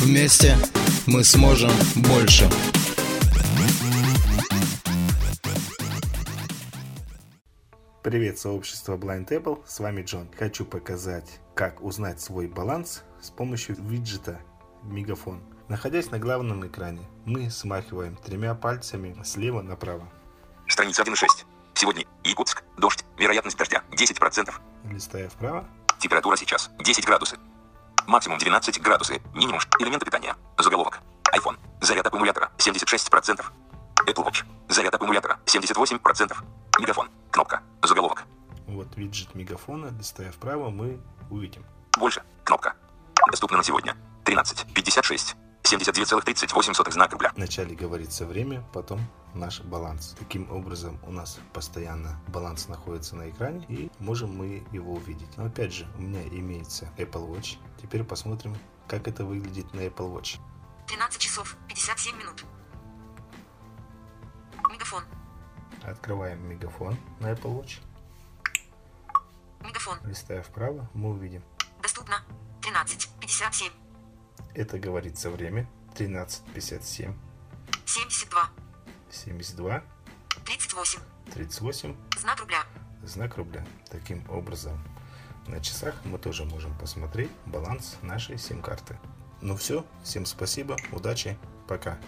Вместе мы сможем больше. Привет, сообщество Blind Apple, с вами Джон. Хочу показать, как узнать свой баланс с помощью виджета Мегафон. Находясь на главном экране, мы смахиваем тремя пальцами слева направо. Страница 1.6. Сегодня Якутск. Дождь. Вероятность дождя 10%. Листая вправо, Температура сейчас 10 градусов. Максимум 12 градусов. Минимум элементы питания. Заголовок. iPhone. Заряд аккумулятора 76%. Apple Watch. Заряд аккумулятора 78%. Мегафон. Кнопка. Заголовок. вот виджет Мегафона, листая вправо, мы увидим. Больше. Кнопка. Доступно на сегодня. 13.56. 72,38 знак рубля. Вначале говорится время, потом наш баланс. Таким образом у нас постоянно баланс находится на экране и можем мы его увидеть. Но опять же, у меня имеется Apple Watch. Теперь посмотрим, как это выглядит на Apple Watch. 13 часов 57 минут. Мегафон. Открываем мегафон на Apple Watch. Мегафон. Листая вправо, мы увидим. Доступно. 13.57. Это говорится время 13.57, 72. 72, 38. 38, Знак рубля. знак рубля. Таким образом, на часах мы тоже можем посмотреть баланс нашей сим-карты. Ну все, всем спасибо, удачи, пока.